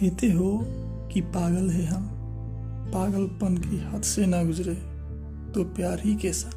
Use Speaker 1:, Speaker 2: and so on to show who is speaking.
Speaker 1: कहते हो कि पागल है हम? पागलपन की हद से ना गुजरे तो प्यार ही कैसा?